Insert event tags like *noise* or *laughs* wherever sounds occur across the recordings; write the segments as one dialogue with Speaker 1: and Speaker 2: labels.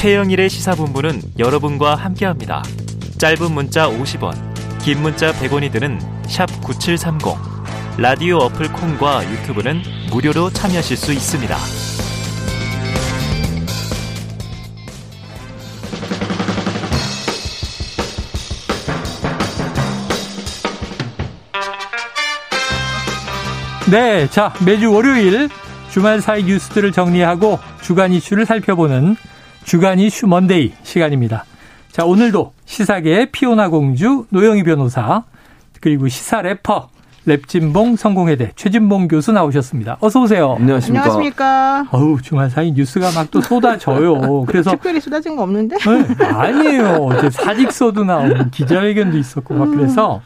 Speaker 1: 최영일의 시사본부는 여러분과 함께합니다. 짧은 문자 50원, 긴 문자 100원이 드는 9730. 라디오 어플 콩과 유튜브는 무료로 참여하실 수 있습니다.
Speaker 2: 네, 자 매주 월요일 주말 사이 뉴스들을 정리하고 주간 이슈를 살펴보는 주간 이슈 Monday 시간입니다. 자 오늘도 시사계의 피오나 공주 노영희 변호사 그리고 시사 래퍼 랩진봉 성공회대 최진봉 교수 나오셨습니다. 어서 오세요.
Speaker 3: 안녕하십니까.
Speaker 4: 안녕하십니까.
Speaker 2: 어우 주말 사이 뉴스가 막 또 쏟아져요. 그래서
Speaker 4: 특별히 쏟아진 거 없는데?
Speaker 2: 네, 아니에요. 이제 사직서도 나오고 기자회견도 있었고 막 그래서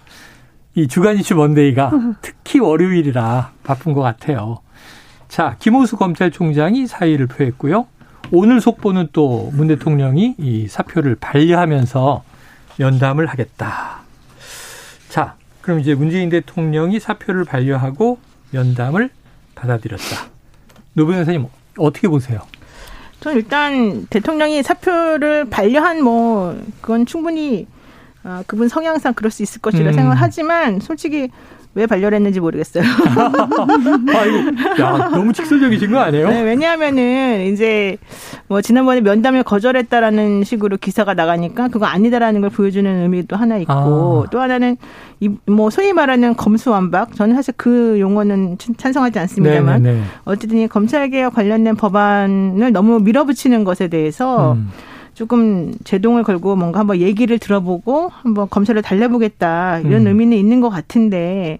Speaker 2: 이 주간 이슈 먼데이가 특히 월요일이라 바쁜 것 같아요. 자, 김호수 검찰총장이 사의를 표했고요. 오늘 속보는 또 문 대통령이 이 사표를 반려하면서 면담을 하겠다. 자, 그럼 이제 문재인 대통령이 사표를 반려하고 면담을 받아들였다. 노 변호사님 어떻게 보세요?
Speaker 4: 저는 일단 대통령이 사표를 반려한 뭐 그건 충분히 아, 그분 성향상 그럴 수 있을 것이라 음. 생각을 하지만 솔직히 왜 반려를 했는지 모르겠어요. *laughs*
Speaker 2: 아, 야, 너무 직설적이신 거 아니에요?
Speaker 4: 네, 왜냐하면은 이제 뭐 지난번에 면담을 거절했다라는 식으로 기사가 나가니까 그거 아니다라는 걸 보여주는 의미도 하나 있고 아. 또 하나는 이 뭐 소위 말하는 검수완박 저는 사실 그 용어는 찬성하지 않습니다만 네네네. 네, 네. 어쨌든 이 검찰개혁 관련된 법안을 너무 밀어붙이는 것에 대해서 음. 조금 제동을 걸고 뭔가 한번 얘기를 들어보고 한번 검찰을 달래보겠다 이런 음. 의미는 있는 것 같은데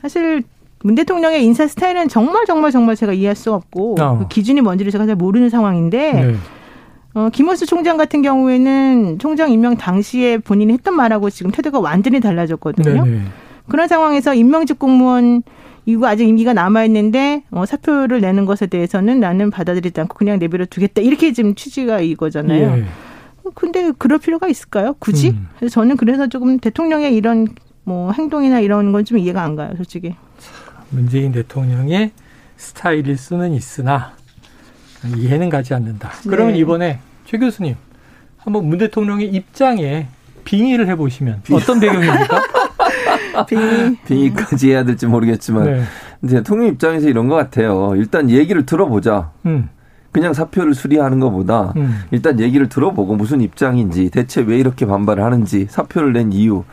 Speaker 4: 사실 문 대통령의 인사 스타일은 정말 정말 정말 제가 이해할 수 없고 어. 그 기준이 뭔지를 제가 잘 모르는 상황인데 네. 어, 김원수 총장 같은 경우에는 총장 임명 당시에 본인이 했던 말하고 지금 태도가 완전히 달라졌거든요. 네네. 그런 상황에서 임명직 공무원 이거 아직 임기가 남아 있는데 어, 사표를 내는 것에 대해서는 나는 받아들이지 않고 그냥 내버려 두겠다 이렇게 지금 취지가 이거잖아요. 예. 근데 그럴 필요가 있을까요? 굳이? 음. 그래서 저는 그래서 조금 대통령의 이런 뭐 행동이나 이런 건 좀 이해가 안 가요, 솔직히.
Speaker 2: 문재인 대통령의 스타일일 수는 있으나 이해는 가지 않는다. 그러면 네. 이번에 최 교수님 한번 문 대통령의 입장에 빙의를 해보시면 어떤 배경입니까? *laughs* *laughs*
Speaker 3: 빙의. 빙의까지 해야 될지 모르겠지만. 네. 대통령 입장에서 이런 것 같아요. 일단 얘기를 들어보자. 음. 그냥 사표를 수리하는 것보다 음. 일단 얘기를 들어보고 무슨 입장인지 대체 왜 이렇게 반발을 하는지 사표를 낸 이유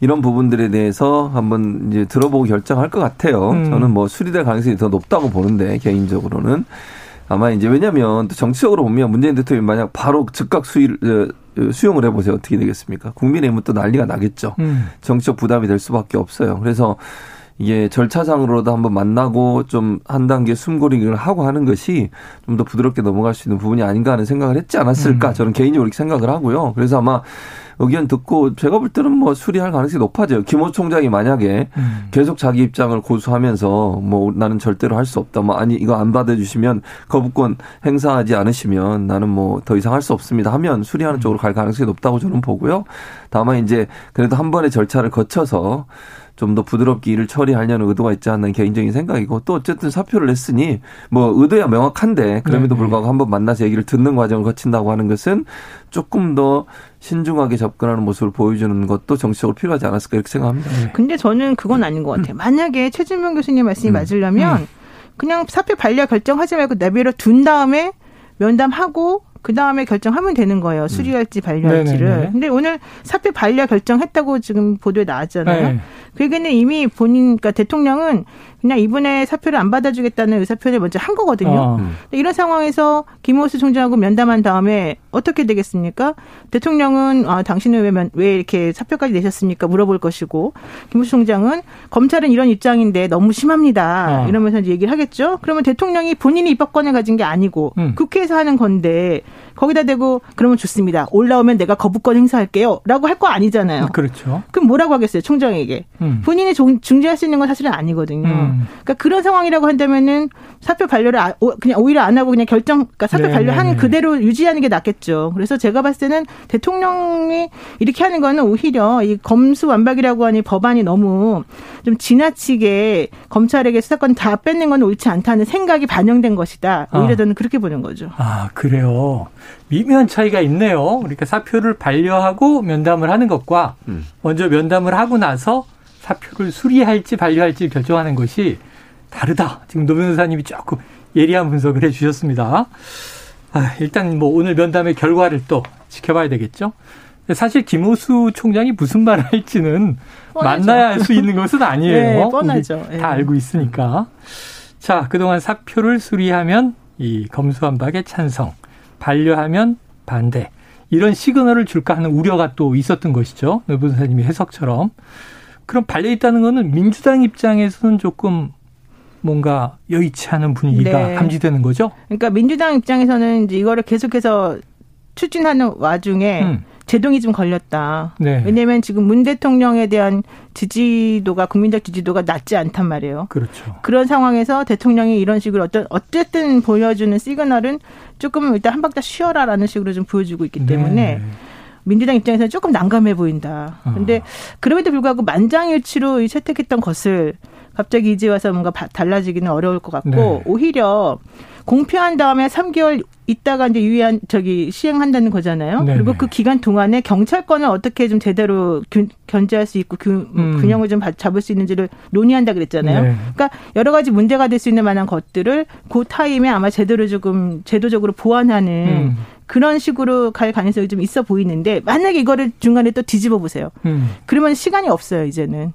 Speaker 3: 이런 부분들에 대해서 한번 이제 들어보고 결정할 것 같아요. 음. 저는 뭐 수리될 가능성이 더 높다고 보는데 개인적으로는 아마 이제 왜냐하면 또 정치적으로 보면 문재인 대통령이 만약 바로 즉각 수위를 어, 수용을 해보세요. 어떻게 되겠습니까? 국민의힘은 또 난리가 나겠죠. 음. 정치적 부담이 될 수밖에 없어요. 그래서 이게 절차상으로도 한번 만나고 좀 한 단계 숨고르기를 하고 하는 것이 좀 더 부드럽게 넘어갈 수 있는 부분이 아닌가 하는 생각을 했지 않았을까 음. 저는 개인적으로 이렇게 생각을 하고요. 그래서 아마 의견 듣고 제가 볼 때는 뭐 수리할 가능성이 높아져요. 김호 총장이 만약에 음. 계속 자기 입장을 고수하면서 뭐 나는 절대로 할 수 없다. 뭐 아니 이거 안 받아주시면 거부권 행사하지 않으시면 나는 뭐 더 이상 할 수 없습니다 하면 수리하는 쪽으로 갈 가능성이 높다고 저는 보고요. 다만 이제 그래도 한 번의 절차를 거쳐서 좀 더 부드럽게 일을 처리하려는 의도가 있지 않는 개인적인 생각이고 또 어쨌든 사표를 냈으니 뭐 의도야 명확한데 그럼에도 네, 네. 불구하고 한번 만나서 얘기를 듣는 과정을 거친다고 하는 것은 조금 더 신중하게 접근하는 모습을 보여주는 것도 정치적으로 필요하지 않았을까 이렇게 생각합니다. 네.
Speaker 4: 근데 저는 그건 아닌 것 같아요. 만약에 최진명 교수님 말씀이 음. 맞으려면 음. 그냥 사표 반려 결정하지 말고 내버려 둔 다음에 면담하고 그 다음에 결정하면 되는 거예요. 수리할지 반려할지를. 네네네. 근데 오늘 사표 반려 결정했다고 지금 보도에 나왔잖아요. 네. 그 얘기는 이미 본인, 그러니까 대통령은 그냥 이번에 사표를 안 받아주겠다는 의사표현을 먼저 한 거거든요. 어. 이런 상황에서 김호수 총장하고 면담한 다음에 어떻게 되겠습니까? 대통령은 아, 당신은 왜, 면, 왜 이렇게 사표까지 내셨습니까? 물어볼 것이고 김호수 총장은 검찰은 이런 입장인데 너무 심합니다. 어. 이러면서 이제 얘기를 하겠죠. 그러면 대통령이 본인이 입법권을 가진 게 아니고 음. 국회에서 하는 건데 거기다 대고 그러면 좋습니다. 올라오면 내가 거부권 행사할게요. 라고 할 거 아니잖아요.
Speaker 2: 그렇죠.
Speaker 4: 그럼 뭐라고 하겠어요, 총장에게. 음. 본인이 중재할 수 있는 건 사실은 아니거든요. 음. 그러니까 그런 상황이라고 한다면은 사표 반려를 아, 그냥 오히려 안 하고 그냥 결정, 그러니까 사표 네, 반려하는 네, 네. 그대로 유지하는 게 낫겠죠. 그래서 제가 봤을 때는 대통령이 이렇게 하는 거는 오히려 이 검수 완박이라고 하는 법안이 너무 좀 지나치게 검찰에게 수사권 다 뺏는 건 옳지 않다는 생각이 반영된 것이다. 오히려 아. 저는 그렇게 보는 거죠.
Speaker 2: 아, 그래요. 미묘한 차이가 있네요. 그러니까 사표를 반려하고 면담을 하는 것과 음. 먼저 면담을 하고 나서 사표를 수리할지 반려할지 결정하는 것이 다르다. 지금 노 변호사님이 조금 예리한 분석을 해 주셨습니다. 아, 일단 뭐 오늘 면담의 결과를 또 지켜봐야 되겠죠. 사실 김오수 총장이 무슨 말을 할지는 뻔하죠. 만나야 알 수 있는 것은 아니에요. *laughs*
Speaker 4: 네, 뻔하죠.
Speaker 2: 다 네. 알고 있으니까. 자, 그동안 사표를 수리하면 이 검수완박에 찬성, 반려하면 반대. 이런 시그널을 줄까 하는 우려가 또 있었던 것이죠. 노 변호사님의 해석처럼. 그럼 발려 있다는 거는 민주당 입장에서는 조금 뭔가 여의치 않은 분위기가 네. 감지되는 거죠.
Speaker 4: 그러니까 민주당 입장에서는 이제 이거를 계속해서 추진하는 와중에 음. 제동이 좀 걸렸다. 네. 왜냐하면 지금 문 대통령에 대한 지지도가 국민적 지지도가 낮지 않단 말이에요.
Speaker 2: 그렇죠.
Speaker 4: 그런 상황에서 대통령이 이런 식으로 어떤 어쨌든 보여주는 시그널은 조금 일단 한 박자 쉬어라라는 식으로 좀 보여주고 있기 때문에 네. 민주당 입장에서는 조금 난감해 보인다. 그런데 어. 그럼에도 불구하고 만장일치로 채택했던 것을 갑자기 이제 와서 뭔가 달라지기는 어려울 것 같고 네. 오히려 공표한 다음에 3개월 있다가 이제 유의한 저기 시행한다는 거잖아요. 네네. 그리고 그 기간 동안에 경찰권을 어떻게 좀 제대로 균, 견제할 수 있고 균, 음. 균형을 좀 잡을 수 있는지를 논의한다 그랬잖아요. 네. 그러니까 여러 가지 문제가 될 수 있는 만한 것들을 그 타임에 아마 제대로 조금 제도적으로 보완하는 음. 그런 식으로 갈 가능성이 좀 있어 보이는데 만약에 이거를 중간에 또 뒤집어 보세요. 음. 그러면 시간이 없어요 이제는.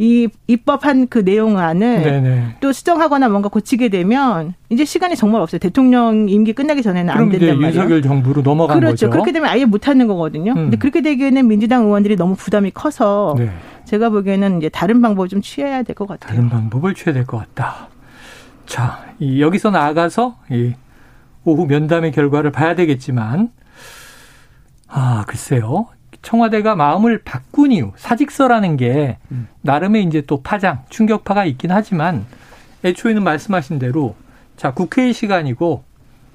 Speaker 4: 이 입법한 그 내용안을 네네. 또 수정하거나 뭔가 고치게 되면 이제 시간이 정말 없어요. 대통령 임기 끝나기 전에는 안 된단 말이에요.
Speaker 2: 윤석열 정부로 넘어간
Speaker 4: 그렇죠.
Speaker 2: 거죠.
Speaker 4: 그렇게 되면 아예 못 하는 거거든요. 음. 근데 그렇게 되기에는 민주당 의원들이 너무 부담이 커서 네. 제가 보기에는 이제 다른 방법을 좀 취해야 될 것 같아요.
Speaker 2: 다른 방법을 취해야 될 것 같다. 자, 이 여기서 나아가서 이 오후 면담의 결과를 봐야 되겠지만 아, 글쎄요. 청와대가 마음을 바꾼 이유, 사직서라는 게 음. 나름의 이제 또 파장, 충격파가 있긴 하지만 애초에는 말씀하신 대로 자, 국회의 시간이고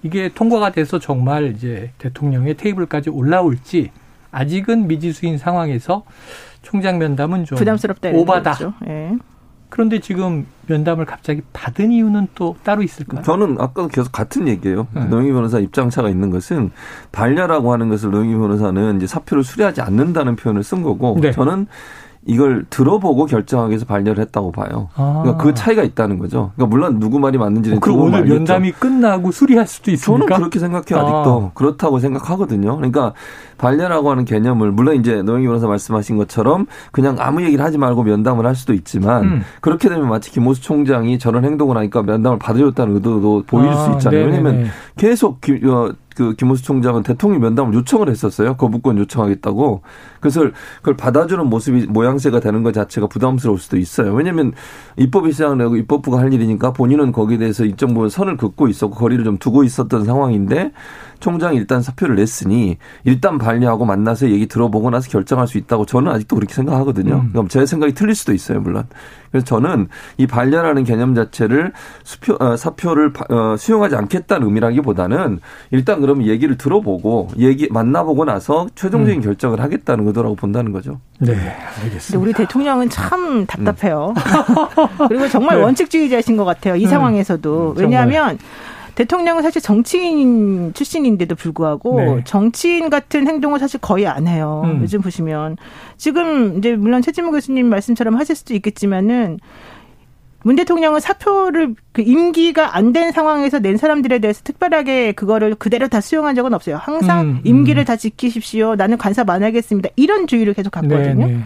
Speaker 2: 이게 통과가 돼서 정말 이제 대통령의 테이블까지 올라올지 아직은 미지수인 상황에서 총장 면담은 좀 부담스럽다 오바다. 예. 그런데 지금 면담을 갑자기 받은 이유는 또 따로 있을까요?
Speaker 3: 저는 아까도 계속 같은 얘기예요. 네. 노영희 변호사 입장차가 있는 것은 반려라고 하는 것을 노영희 변호사는 이제 사표를 수리하지 않는다는 표현을 쓴 거고 네. 저는 이걸 들어보고 결정하기 위해서 반려를 했다고 봐요. 아. 그러니까 그 차이가 있다는 거죠. 그러니까 물론 누구 말이 맞는지는
Speaker 2: 어, 그럼 오늘 말겠죠. 면담이 끝나고 수리할 수도 있습니까?
Speaker 3: 저는 그렇게 생각해요. 아직도 아. 그렇다고 생각하거든요. 그러니까 반려라고 하는 개념을 물론 이제 노영희 변호사 말씀하신 것처럼 그냥 아무 얘기를 하지 말고 면담을 할 수도 있지만 음. 그렇게 되면 마치 김호수 총장이 저런 행동을 하니까 면담을 받아줬다는 의도도 보일 아. 수 있잖아요. 네네네. 왜냐하면 계속 어, 그 김호수 총장은 대통령 면담을 요청을 했었어요. 거부권 요청하겠다고. 그래서 그걸 받아주는 모습이 모양새가 되는 것 자체가 부담스러울 수도 있어요. 왜냐하면 입법이 시작하고 입법부가 할 일이니까 본인은 거기에 대해서 일정 부분 선을 긋고 있었고 거리를 좀 두고 있었던 상황인데 총장이 일단 사표를 냈으니 일단 반려하고 만나서 얘기 들어보고 나서 결정할 수 있다고 저는 아직도 그렇게 생각하거든요. 음. 그럼 제 생각이 틀릴 수도 있어요, 물론. 그래서 저는 이 반려라는 개념 자체를 수표, 어, 사표를 어, 수용하지 않겠다는 의미라기보다는 일단 그러면 얘기를 들어보고 얘기 만나보고 나서 최종적인 음. 결정을 하겠다는 의도라고 본다는 거죠.
Speaker 2: 네, 알겠습니다.
Speaker 4: 우리 대통령은 참 답답해요. 음. *laughs* 그리고 정말 네. 원칙주의자신 것 같아요. 이 음. 상황에서도. 왜냐하면 대통령은 사실 정치인 출신인데도 불구하고 네. 정치인 같은 행동을 사실 거의 안 해요. 음. 요즘 보시면 지금 이제 물론 최진무 교수님 말씀처럼 하실 수도 있겠지만은 문 대통령은 사표를 그 임기가 안 된 상황에서 낸 사람들에 대해서 특별하게 그거를 그대로 다 수용한 적은 없어요. 항상 음, 음. 임기를 다 지키십시오. 나는 관사 만하겠습니다. 이런 주의를 계속 갖거든요. 네, 네.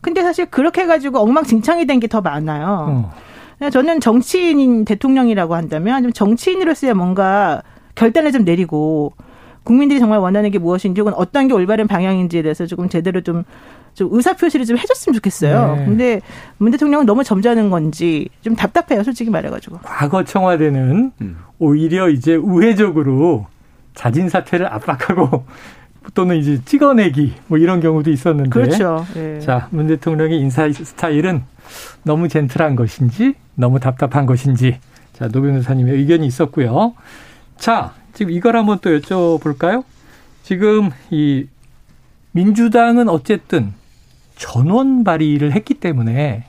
Speaker 4: 근데 사실 그렇게 해가지고 엉망진창이 된 게 더 많아요. 어. 저는 정치인인 대통령이라고 한다면 좀 정치인으로서의 뭔가 결단을 좀 내리고 국민들이 정말 원하는 게 무엇인지 혹은 어떤 게 올바른 방향인지에 대해서 조금 제대로 좀, 좀 의사 표시를 좀 해줬으면 좋겠어요. 네. 근데 문 대통령은 너무 점잖은 건지 좀 답답해요, 솔직히 말해가지고.
Speaker 2: 과거 청와대는 음. 오히려 이제 우회적으로 자진 사퇴를 압박하고 또는 이제 찍어내기 뭐 이런 경우도 있었는데.
Speaker 4: 그렇죠. 네.
Speaker 2: 자, 문 대통령의 인사 스타일은 너무 젠틀한 것인지 너무 답답한 것인지 자, 노 변호사님의 의견이 있었고요. 자, 지금 이걸 한번 또 여쭤볼까요? 지금 이 민주당은 어쨌든 전원 발의를 했기 때문에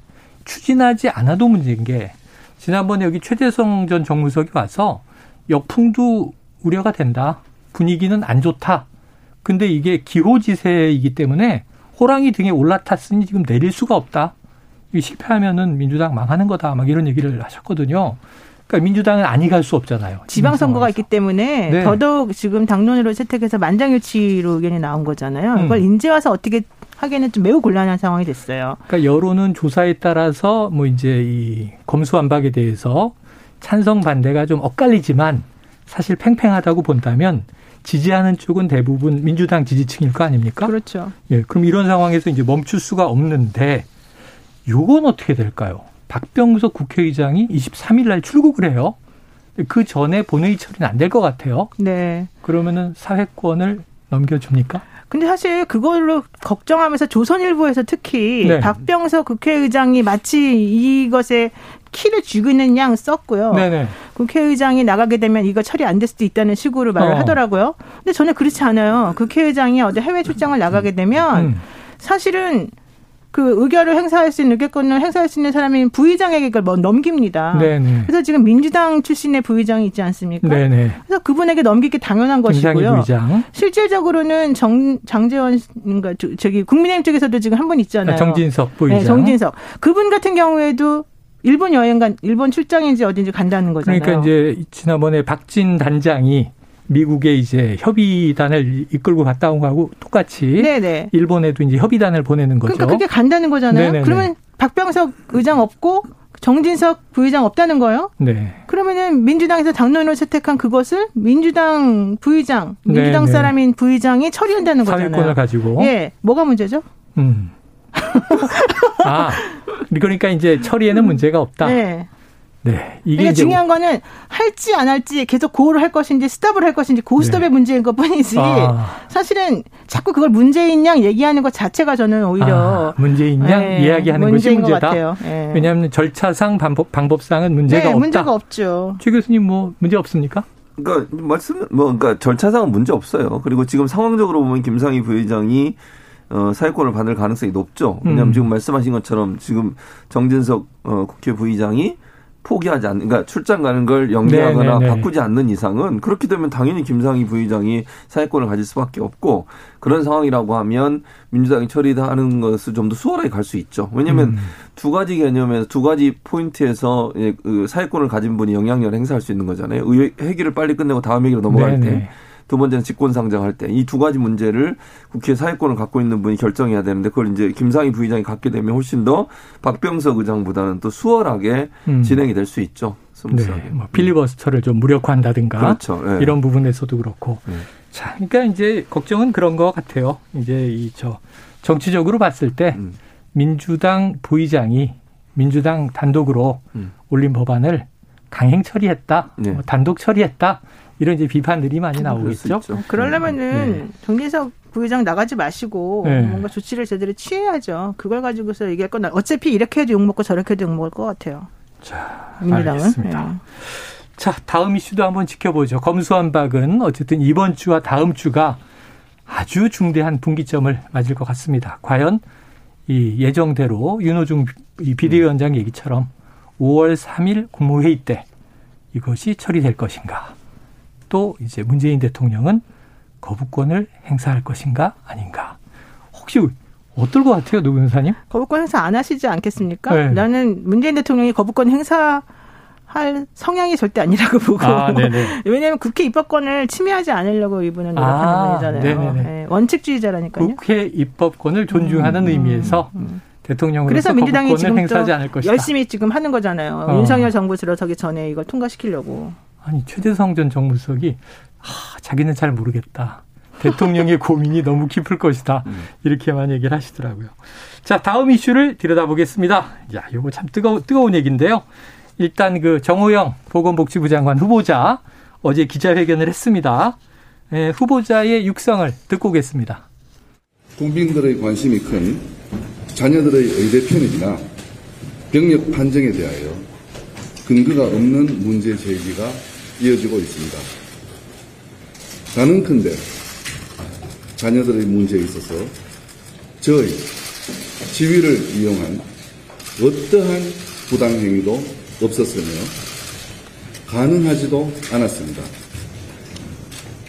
Speaker 2: 추진하지 않아도 문제인 게 지난번에 여기 최재성 전 정무석이 와서 역풍도 우려가 된다. 분위기는 안 좋다. 근데 이게 기호지세이기 때문에 호랑이 등에 올라탔으니 지금 내릴 수가 없다. 이 실패하면은 민주당 망하는 거다. 막 이런 얘기를 하셨거든요. 그러니까 민주당은 아니 갈 수 없잖아요.
Speaker 4: 지방선거가 있기 때문에 네. 더더욱 지금 당론으로 채택해서 만장일치로 의견이 나온 거잖아요. 음. 이걸 음. 인제 와서 어떻게 하기에는 좀 매우 곤란한 상황이 됐어요.
Speaker 2: 그러니까 여론은 조사에 따라서 뭐 이제 이 검수완박에 대해서 찬성 반대가 좀 엇갈리지만 사실 팽팽하다고 본다면 지지하는 쪽은 대부분 민주당 지지층일 거 아닙니까?
Speaker 4: 그렇죠.
Speaker 2: 예, 그럼 이런 상황에서 이제 멈출 수가 없는데 요건 어떻게 될까요? 박병석 국회의장이 23일 날 출국을 해요. 그 전에 본회의 처리는 안 될 것 같아요.
Speaker 4: 네.
Speaker 2: 그러면은 사회권을 넘겨줍니까?
Speaker 4: 근데 사실 그걸로 걱정하면서 조선일보에서 특히 네. 박병석 국회의장이 마치 이것에 키를 쥐고 있는 양 썼고요. 네네. 국회 의장이 나가게 되면 이거 처리 안 될 수도 있다는 식으로 말을 어. 하더라고요. 근데 저는 그렇지 않아요. 국회의장이 어디 해외 출장을 나가게 되면 음. 사실은 그 의결을 행사할 수 있는 의결권을 행사할 수 있는 사람인 부의장에게 그걸 뭐 넘깁니다. 네네. 그래서 지금 민주당 출신의 부의장이 있지 않습니까? 네네. 그래서 그분에게 넘기기 당연한 것이고요. 부의장. 실질적으로는 정 장재원 그러니까 저기 국민의힘 쪽에서도 지금 한 분 있잖아요.
Speaker 2: 정진석 부의장. 네,
Speaker 4: 정진석. 그분 같은 경우에도 일본 여행 간 일본 출장인지 어딘지 간다는 거잖아요.
Speaker 2: 그러니까 이제 지난번에 박진 단장이 미국에 이제 협의단을 이끌고 갔다 온 거하고 똑같이 네네. 일본에도 이제 협의단을 보내는 거죠.
Speaker 4: 그러니까 그게 간다는 거잖아요. 네네네. 그러면 박병석 의장 없고 정진석 부의장 없다는 거예요? 네. 그러면은 민주당에서 당론으로 채택한 그것을 민주당 부의장, 민주당 네네. 사람인 부의장이 처리한다는 거잖아요.
Speaker 2: 사회권을 가지고.
Speaker 4: 예. 뭐가 문제죠? 음. *laughs*
Speaker 2: 아, 그러니까 이제 처리에는 문제가 없다. 네.
Speaker 4: 네. 이게 그러니까 중요한 뭐 거는 할지 안 할지 계속 고를 할 것인지 스톱을 할 것인지 고스톱의 네. 문제인 것 뿐이지 아. 사실은 자꾸 그걸 문재인 양 얘기하는 것 자체가 저는 오히려
Speaker 2: 아, 문재인 양 네. 이야기하는 것이 문제다. 네. 왜냐하면 절차상 방법, 방법상은 문제가 네, 없다.
Speaker 4: 문제가 없죠.
Speaker 2: 최 교수님 뭐 문제 없습니까?
Speaker 3: 그러니까 말씀 뭐 그러니까 절차상은 문제 없어요. 그리고 지금 상황적으로 보면 김상희 부회장이 어, 사회권을 받을 가능성이 높죠. 왜냐하면 음. 지금 말씀하신 것처럼 지금 정진석 어, 국회 부의장이 포기하지 않는, 그러니까 출장 가는 걸 연기하거나 네네네. 네, 네. 바꾸지 않는 이상은 그렇게 되면 당연히 김상희 부의장이 사회권을 가질 수밖에 없고 그런 상황이라고 하면 민주당이 처리하는 것을 좀 더 수월하게 갈 수 있죠. 왜냐하면 음. 두 가지 개념에서 두 가지 포인트에서 그 사회권을 가진 분이 영향력을 행사할 수 있는 거잖아요. 의 회기를 빨리 끝내고 다음 회기로 넘어갈 네네. 때. 네. 두 번째는 직권 상정할 때 이 두 가지 문제를 국회 사회권을 갖고 있는 분이 결정해야 되는데 그걸 이제 김상희 부의장이 갖게 되면 훨씬 더 박병석 의장보다는 또 수월하게 음. 진행이 될 수 있죠.
Speaker 2: 스무스하게. 네, 뭐 필리버스터를 좀 무력화한다든가 그렇죠. 네. 이런 부분에서도 그렇고. 네. 자, 그러니까 이제 걱정은 그런 것 같아요. 이제 이 저 정치적으로 봤을 때 음. 민주당 부의장이 민주당 단독으로 음. 올린 법안을 강행 처리했다, 네. 뭐 단독 처리했다 이런 이제 비판들이 많이 나오겠죠.
Speaker 4: 그러려면은 네. 정진석 부회장 나가지 마시고 네. 뭔가 조치를 제대로 취해야죠. 그걸 가지고서 얘기할 건 어차피 이렇게 해도 욕 먹고 저렇게 해도 욕 먹을 것 같아요.
Speaker 2: 자, 민주당은. 알겠습니다. 네. 자, 다음 이슈도 한번 지켜보죠. 검수완박은 어쨌든 이번 주와 다음 주가 아주 중대한 분기점을 맞을 것 같습니다. 과연 이 예정대로 윤호중 비대위원장 얘기처럼 5월 3일 국무회의 때 이것이 처리될 것인가. 또 이제 문재인 대통령은 거부권을 행사할 것인가 아닌가. 혹시 어떨 것 같아요, 노 변호사님?
Speaker 4: 거부권 행사 안 하시지 않겠습니까? 네. 나는 문재인 대통령이 거부권 행사 할 성향이 절대 아니라고 *laughs* 보고. 아, 왜냐하면 국회 입법권을 침해하지 않으려고 이분은 노력하는 아, 분이잖아요. 네, 원칙주의자라니까요.
Speaker 2: 국회 입법권을 존중하는 음, 의미에서 음, 음. 대통령으로 그래서 민주당이 지금 행사하지 않을 것이다.
Speaker 4: 열심히 지금 하는 거잖아요. 어. 윤석열 정부 들어서기 전에 이걸 통과시키려고.
Speaker 2: 아니 최재성 전 정무수석이 아, 자기는 잘 모르겠다. 대통령의 *laughs* 고민이 너무 깊을 것이다. 음. 이렇게만 얘기를 하시더라고요. 자, 다음 이슈를 들여다보겠습니다. 야, 이거 참 뜨거워, 뜨거운 얘기인데요. 일단 그 정호영 보건복지부 장관 후보자 어제 기자회견을 했습니다. 예, 후보자의 육성을 듣고 오겠습니다.
Speaker 5: 국민들의 관심이 큰 자녀들의 의대 편입이나 병력 판정에 대하여 근거가 없는 문제 제기가 이어지고 있습니다. 가능컨대 자녀들의 문제에 있어서 저의 지위를 이용한 어떠한 부당행위도 없었으며 가능하지도 않았습니다.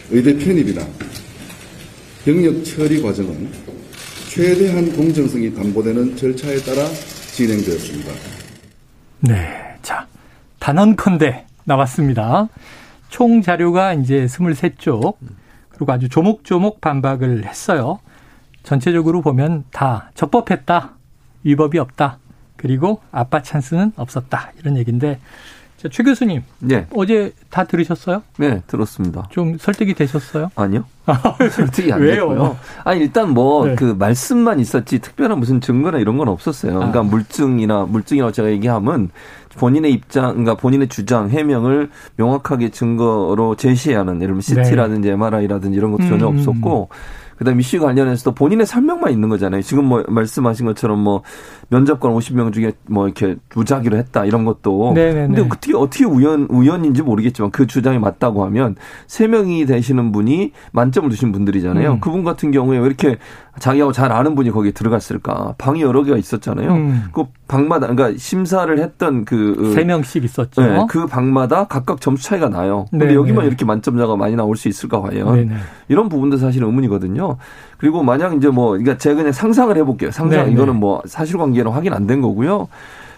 Speaker 5: 의대 편입이나 병력 처리 과정은 최대한 공정성이 담보되는 절차에 따라 진행되었습니다.
Speaker 2: 네. 자, 단언컨대 나왔습니다. 총 자료가 이제 23쪽. 그리고 아주 조목조목 반박을 했어요. 전체적으로 보면 다 적법했다. 위법이 없다. 그리고 아빠 찬스는 없었다. 이런 얘기인데 자, 최 교수님. 네. 어제 다 들으셨어요?
Speaker 3: 네, 들었습니다.
Speaker 2: 좀 설득이 되셨어요?
Speaker 3: 아니요. *laughs* *laughs* 설득이 안 왜요? 됐고요. 아니 일단 뭐그 네. 그 말씀만 있었지 특별한 무슨 증거나 이런 건 없었어요. 그러니까 아. 물증이나 물증이라고 제가 얘기하면 본인의 입장, 그러니까 본인의 주장, 해명을 명확하게 증거로 제시해야 하는 예를 들면 CT라든지 네. MRI라든지 이런 것도 전혀 음. 없었고 그다음 이슈 관련해서도 본인의 설명만 있는 거잖아요. 지금 뭐 말씀하신 것처럼 뭐 면접관 50명 중에 뭐 이렇게 무작위로 했다 이런 것도. 네네네. 근데 어떻게 어떻게 우연 우연인지 모르겠지만 그 주장이 맞다고 하면 세 명이 되시는 분이 만점을 주신 분들이잖아요. 음. 그분 같은 경우에 왜 이렇게 자기하고 잘 아는 분이 거기에 들어갔을까? 방이 여러 개가 있었잖아요. 음. 그 방마다 그러니까 심사를 했던
Speaker 2: 그세 명씩 있었죠.
Speaker 3: 네, 그 방마다 각각 점수 차이가 나요. 근데 네네. 여기만 이렇게 만점자가 많이 나올 수 있을까 과연? 네네. 이런 부분도 사실 의문이거든요. 그리고 만약 이제 뭐 그러니까 제가 그냥 상상을 해볼게요. 상상 네네. 이거는 뭐 사실관계는 확인 안 된 거고요.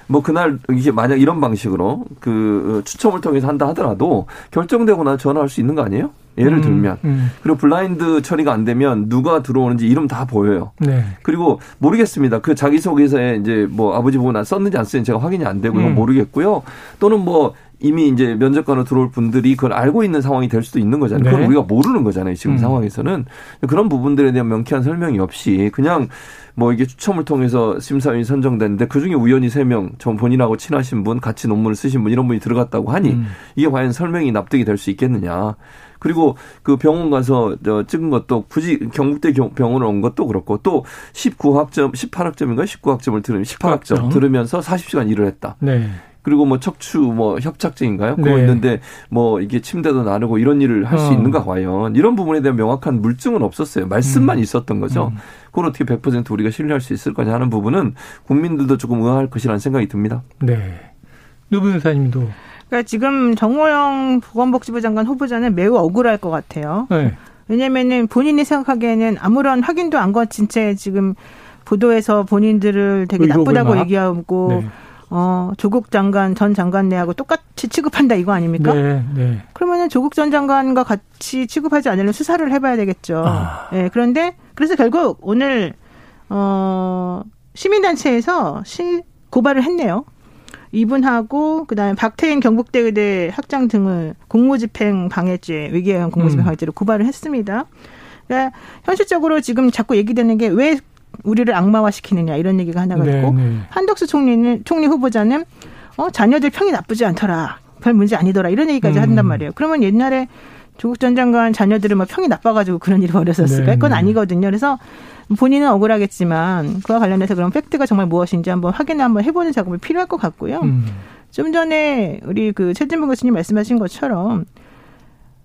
Speaker 3: 뭐 그날 이게 만약 이런 방식으로 그 추첨을 통해서 한다 하더라도 결정되고 나 전화할 수 있는 거 아니에요? 예를 음, 들면 음. 그리고 블라인드 처리가 안 되면 누가 들어오는지 이름 다 보여요. 네. 그리고 모르겠습니다. 그 자기 소개서에 이제 뭐 아버지 보고 나 썼는지 안 썼는지 제가 확인이 안 되고 음. 모르겠고요. 또는 뭐 이미 이제 면접관으로 들어올 분들이 그걸 알고 있는 상황이 될 수도 있는 거잖아요. 그건 네. 우리가 모르는 거잖아요. 지금 음. 상황에서는 그런 부분들에 대한 명쾌한 설명이 없이 그냥 뭐 이게 추첨을 통해서 심사위원이 선정됐는데 그 중에 우연히 세 명, 전 본인하고 친하신 분, 같이 논문을 쓰신 분 이런 분이 들어갔다고 하니 음. 이게 과연 설명이 납득이 될 수 있겠느냐. 그리고 그 병원 가서 저 찍은 것도 굳이 경북대 병원을 온 것도 그렇고 또 19학점, 18학점인가요? 19학점을 들으면 18학점 18점. 들으면서 40시간 일을 했다. 네. 그리고 뭐 척추 뭐 협착증인가요? 그거 네. 있는데 뭐 이게 침대도 나르고 이런 일을 할수 어. 있는가 과연 이런 부분에 대한 명확한 물증은 없었어요. 말씀만 음. 있었던 거죠. 음. 그걸 어떻게 100% 우리가 신뢰할 수 있을 거냐 하는 부분은 국민들도 조금 의아할 것이라는 생각이 듭니다.
Speaker 2: 네. 노 변호사님도
Speaker 4: 그러니까 지금 정호영 보건복지부 장관 후보자는 매우 억울할 것 같아요. 네. 왜냐면은 본인이 생각하기에는 아무런 확인도 안 거친 채 지금 보도에서 본인들을 되게 나쁘다고 얘기하고 네. 어, 조국 장관 전 장관 내하고 똑같이 취급한다 이거 아닙니까? 네, 네. 그러면은 조국 전 장관과 같이 취급하지 않으려면 수사를 해봐야 되겠죠. 아. 네, 그런데 그래서 결국 오늘 어 시민단체에서 시, 고발을 했네요. 이분하고 그다음에 박태인 경북대 의대 학장 등을 공무집행 방해죄 위계형 공무집행 음. 방해죄로 고발을 했습니다. 그러니까 현실적으로 지금 자꾸 얘기되는 게 왜 우리를 악마화시키느냐 이런 얘기가 하나가 네, 있고 네. 한덕수 총리는 총리 후보자는 어 자녀들 평이 나쁘지 않더라 별 문제 아니더라 이런 얘기까지 음. 한단 말이에요. 그러면 옛날에 조국 전 장관 자녀들은 뭐 평이 나빠가지고 그런 일이 벌어졌을까? 네, 그건 네. 아니거든요. 그래서 본인은 억울하겠지만 그와 관련해서 그런 팩트가 정말 무엇인지 한번 확인을 한번 해보는 작업이 필요할 것 같고요. 음. 좀 전에 우리 그 최진봉 교수님 말씀하신 것처럼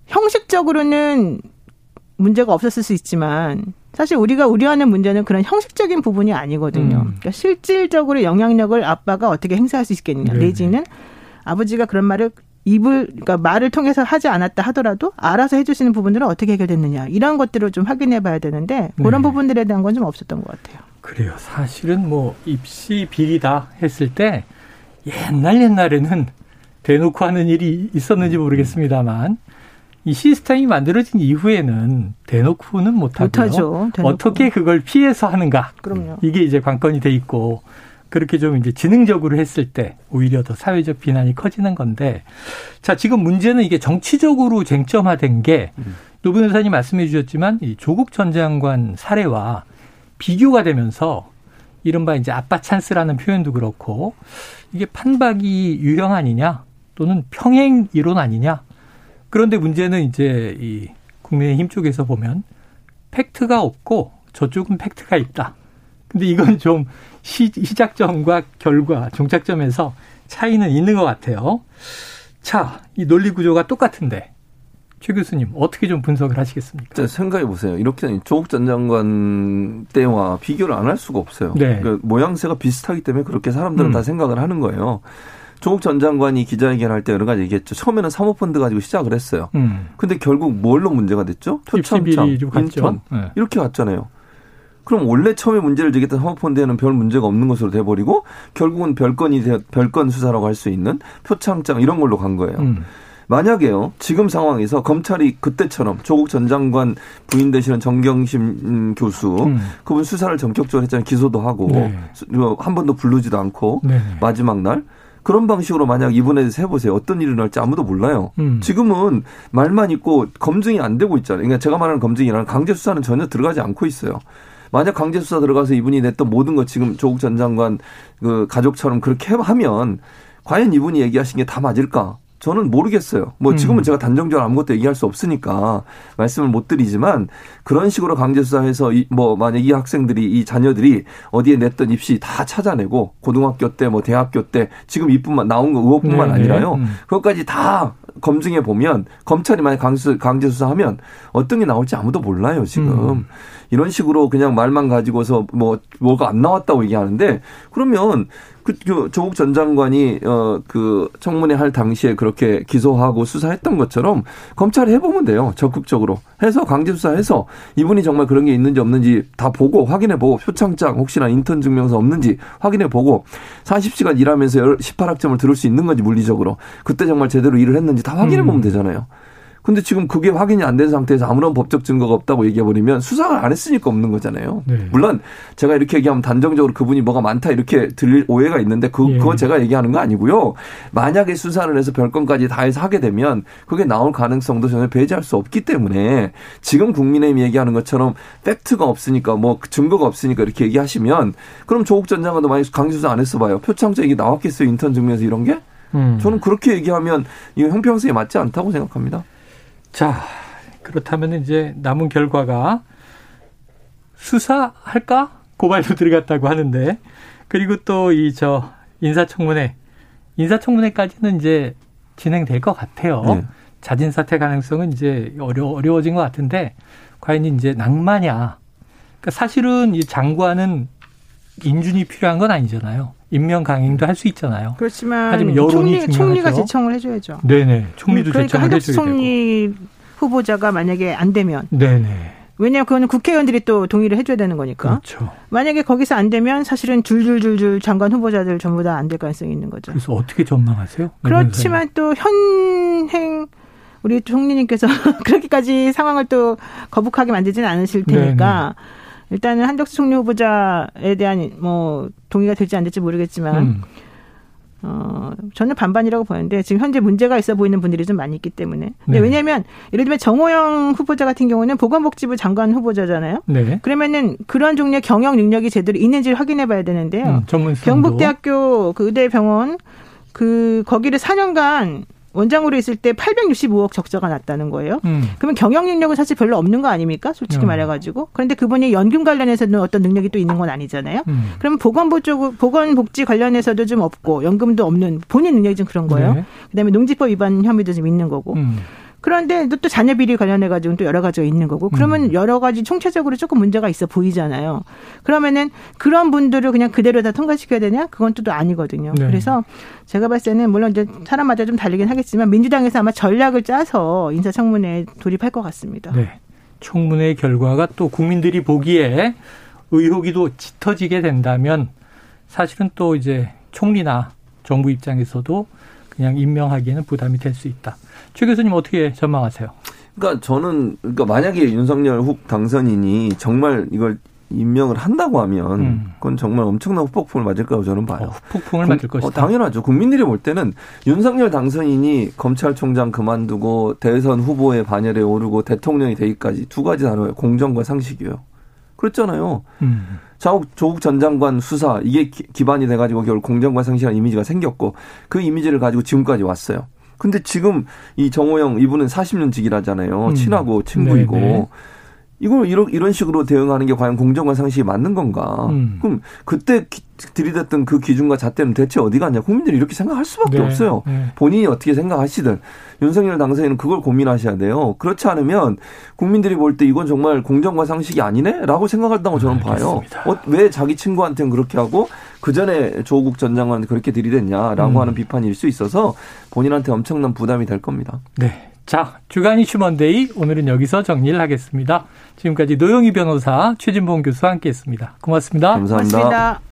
Speaker 4: 형식적으로는 문제가 없었을 수 있지만 사실 우리가 우려하는 문제는 그런 형식적인 부분이 아니거든요. 음. 그러니까 실질적으로 영향력을 아빠가 어떻게 행사할 수 있겠느냐. 네 내지는 아버지가 그런 말을 입을 그러니까 말을 통해서 하지 않았다 하더라도 알아서 해주시는 부분들은 어떻게 해결됐느냐 이런 것들을 좀 확인해 봐야 되는데 그런 네. 부분들에 대한 건 좀 없었던 것 같아요.
Speaker 2: 그래요. 사실은 뭐 입시 비리다 했을 때 옛날 옛날에는 대놓고 하는 일이 있었는지 모르겠습니다만 이 시스템이 만들어진 이후에는 대놓고는 못하고요. 못하죠. 대놓고. 어떻게 그걸 피해서 하는가. 그럼요. 이게 이제 관건이 돼 있고 그렇게 좀 이제 지능적으로 했을 때 오히려 더 사회적 비난이 커지는 건데 자 지금 문제는 이게 정치적으로 쟁점화된 게 음. 의사님 말씀해 주셨지만 이 조국 전 장관 사례와 비교가 되면서 이른바 이제 아빠 찬스라는 표현도 그렇고 이게 판박이 유형 아니냐 또는 평행 이론 아니냐 그런데 문제는 이제 이 국민의힘 쪽에서 보면 팩트가 없고 저쪽은 팩트가 있다. 근데 이건 좀 시, 시작점과 결과, 종착점에서 차이는 있는 것 같아요. 자, 이 논리 구조가 똑같은데 최 교수님 어떻게 좀 분석을 하시겠습니까?
Speaker 3: 자, 생각해 보세요. 이렇게 조국 전 장관 때와 비교를 안 할 수가 없어요. 네. 그러니까 모양새가 비슷하기 때문에 그렇게 사람들은 음. 다 생각을 하는 거예요. 조국 전 장관이 기자회견할 때 여러 가지 얘기했죠. 처음에는 사모펀드 가지고 시작을 했어요. 음. 근데 결국 뭘로 문제가 됐죠?
Speaker 2: 표창장, 인턴
Speaker 3: 네. 이렇게 갔잖아요. 그럼 원래 처음에 문제를 제기했던 사모펀드에는 별 문제가 없는 것으로 돼버리고 결국은 별건이 별건 수사라고 할 수 있는 표창장 이런 걸로 간 거예요. 음. 만약에요 지금 상황에서 검찰이 그때처럼 조국 전 장관 부인 되시는 정경심 교수 음. 그분 수사를 전격적으로 했잖아요 기소도 하고 네. 한 번도 부르지도 않고 네. 마지막 날 그런 방식으로 만약 이번에 대해서 해보세요. 어떤 일이 일어날지 아무도 몰라요. 음. 지금은 말만 있고 검증이 안 되고 있잖아요. 그러니까 제가 말하는 검증이라는 강제 수사는 전혀 들어가지 않고 있어요. 만약 강제 수사 들어가서 이분이 냈던 모든 것 지금 조국 전 장관 그 가족처럼 그렇게 하면 과연 이분이 얘기하신 게 다 맞을까? 저는 모르겠어요. 뭐 음. 지금은 음. 제가 단정적으로 아무것도 얘기할 수 없으니까 말씀을 못 드리지만 그런 식으로 강제 수사해서 이 뭐 만약 이 학생들이 이 자녀들이 어디에 냈던 입시 다 찾아내고 고등학교 때 뭐 대학교 때 지금 이뿐만 나온 거 의혹뿐만 네, 아니라요. 네. 음. 그것까지 다 검증해 보면 검찰이 만약 강수, 강제 수사하면 어떤 게 나올지 아무도 몰라요 지금 음. 이런 식으로 그냥 말만 가지고서 뭐 뭐가 안 나왔다고 얘기하는데 그러면 그, 그 조국 전 장관이 어 그 청문회 할 당시에 그렇게 기소하고 수사했던 것처럼 검찰이 해보면 돼요 적극적으로 해서 강제 수사해서 이분이 정말 그런 게 있는지 없는지 다 보고 확인해 보고 표창장 혹시나 인턴 증명서 없는지 확인해 보고 40시간 일하면서 18학점을 들을 수 있는 건지 물리적으로 그때 정말 제대로 일을 했는지 다 확인해 보면 음. 되잖아요. 근데 지금 그게 확인이 안 된 상태에서 아무런 법적 증거가 없다고 얘기해버리면 수사를 안 했으니까 없는 거잖아요. 네. 물론 제가 이렇게 얘기하면 단정적으로 그분이 뭐가 많다 이렇게 들릴 오해가 있는데 그, 예. 그건 제가 얘기하는 거 아니고요. 만약에 수사를 해서 별건까지 다 해서 하게 되면 그게 나올 가능성도 전혀 배제할 수 없기 때문에 지금 국민의힘 얘기하는 것처럼 팩트가 없으니까 뭐 증거가 없으니까 이렇게 얘기하시면 그럼 조국 전 장관도 만약 강수사 안 했어 봐요. 표창장 이게 나왔겠어요. 인턴 증명서 이런 게? 음. 저는 그렇게 얘기하면 이 형평성에 맞지 않다고 생각합니다.
Speaker 2: 자, 그렇다면 이제 남은 결과가 수사할까? 고발도 *laughs* 들어갔다고 하는데 그리고 또 이 저 인사청문회 인사청문회까지는 이제 진행될 것 같아요. 네. 자진 사퇴 가능성은 이제 어려 어려워진 것 같은데 과연 이제 낭만이야. 그러니까 사실은 이 장관은 인준이 필요한 건 아니잖아요. 임명 강행도 할 수 있잖아요.
Speaker 4: 그렇지만 하지만 여론이 총리, 총리가 제청을 해줘야죠.
Speaker 2: 네네. 총리도 그러니까 제청을 해줘야 되고.
Speaker 4: 총리 후보자가 만약에 안 되면. 네네. 왜냐하면 그거는 국회의원들이 또 동의를 해줘야 되는 거니까.
Speaker 2: 그렇죠.
Speaker 4: 만약에 거기서 안 되면 사실은 줄줄줄줄 장관 후보자들 전부 다 안 될 가능성이 있는 거죠.
Speaker 2: 그래서 어떻게 전망하세요?
Speaker 4: 그렇지만 또 현행 우리 총리님께서 *laughs* 그렇게까지 상황을 또 거북하게 만들지는 않으실 테니까 네네. 일단은 한덕수 총리 후보자에 대한 뭐 동의가 될지 안 될지 모르겠지만 음. 어, 저는 반반이라고 보는데 지금 현재 문제가 있어 보이는 분들이 좀 많이 있기 때문에. 네. 왜냐하면 예를 들면 정호영 후보자 같은 경우는 보건복지부 장관 후보자잖아요. 네. 그러면은 그런 종류의 경영 능력이 제대로 있는지를 확인해 봐야 되는데요. 음, 경북대학교 그 의대병원 그 거기를 4년간 원장으로 있을 때 865억 적자가 났다는 거예요. 음. 그러면 경영 능력은 사실 별로 없는 거 아닙니까? 솔직히 음. 말해가지고. 그런데 그분이 연금 관련해서는 어떤 능력이 또 있는 건 아니잖아요. 음. 그러면 보건보 쪽, 보건복지 관련해서도 좀 없고 연금도 없는 본인 능력이 좀 그런 거예요. 네. 그다음에 농지법 위반 혐의도 좀 있는 거고. 음. 그런데 또 자녀 비리 관련해 가지고 또 여러 가지가 있는 거고 그러면 음. 여러 가지 총체적으로 조금 문제가 있어 보이잖아요. 그러면은 그런 분들을 그냥 그대로 다 통과시켜야 되냐? 그건 또 아니거든요. 네. 그래서 제가 봤을 때는 물론 이제 사람마다 좀 다르긴 하겠지만 민주당에서 아마 전략을 짜서 인사청문회에 돌입할 것 같습니다.
Speaker 2: 네. 청문회 결과가 또 국민들이 보기에 의혹이 또 짙어지게 된다면 사실은 또 이제 총리나 정부 입장에서도 그냥 임명하기에는 부담이 될 수 있다. 최 교수님 어떻게 전망하세요?
Speaker 3: 그러니까 저는 그러니까 만약에 윤석열 후 당선인이 정말 이걸 임명을 한다고 하면 음. 그건 정말 엄청난 후폭풍을 맞을 거라고 저는 봐요. 어,
Speaker 2: 후폭풍을 맞을 것이다. 어,
Speaker 3: 당연하죠. 국민들이 볼 때는 윤석열 당선인이 검찰총장 그만두고 대선 후보의 반열에 오르고 대통령이 되기까지 두 가지 단어예요. 공정과 상식이에요. 그렇잖아요. 음. 자국 조국 전 장관 수사 이게 기 반이 돼가지고 결국 공정과 상식한 이미지가 생겼고 그 이미지를 가지고 지금까지 왔어요. 근데 지금 이 정호영 이분은 40년 직이라잖아요. 음. 친하고 친구이고. 네네. 네. 이걸 이런 이런 식으로 대응하는 게 과연 공정과 상식이 맞는 건가? 음. 그럼 그때 들이댔던 그 기준과 잣대는 대체 어디 갔냐? 국민들이 이렇게 생각할 수밖에 네. 없어요. 네. 본인이 어떻게 생각하시든 윤석열 당선인은 그걸 고민하셔야 돼요. 그렇지 않으면 국민들이 볼 때 이건 정말 공정과 상식이 아니네 라고 생각한다고 저는 봐요. 어, 왜 자기 친구한테는 그렇게 하고 그 전에 조국 전 장관은 그렇게 들이댔냐라고 음. 하는 비판일 수 있어서 본인한테 엄청난 부담이 될 겁니다.
Speaker 2: 네. 자, 주간 이슈 먼데이 오늘은 여기서 정리를 하겠습니다. 지금까지 노영희 변호사, 최진봉 교수와 함께했습니다. 고맙습니다.
Speaker 3: 감사합니다. 고맙습니다.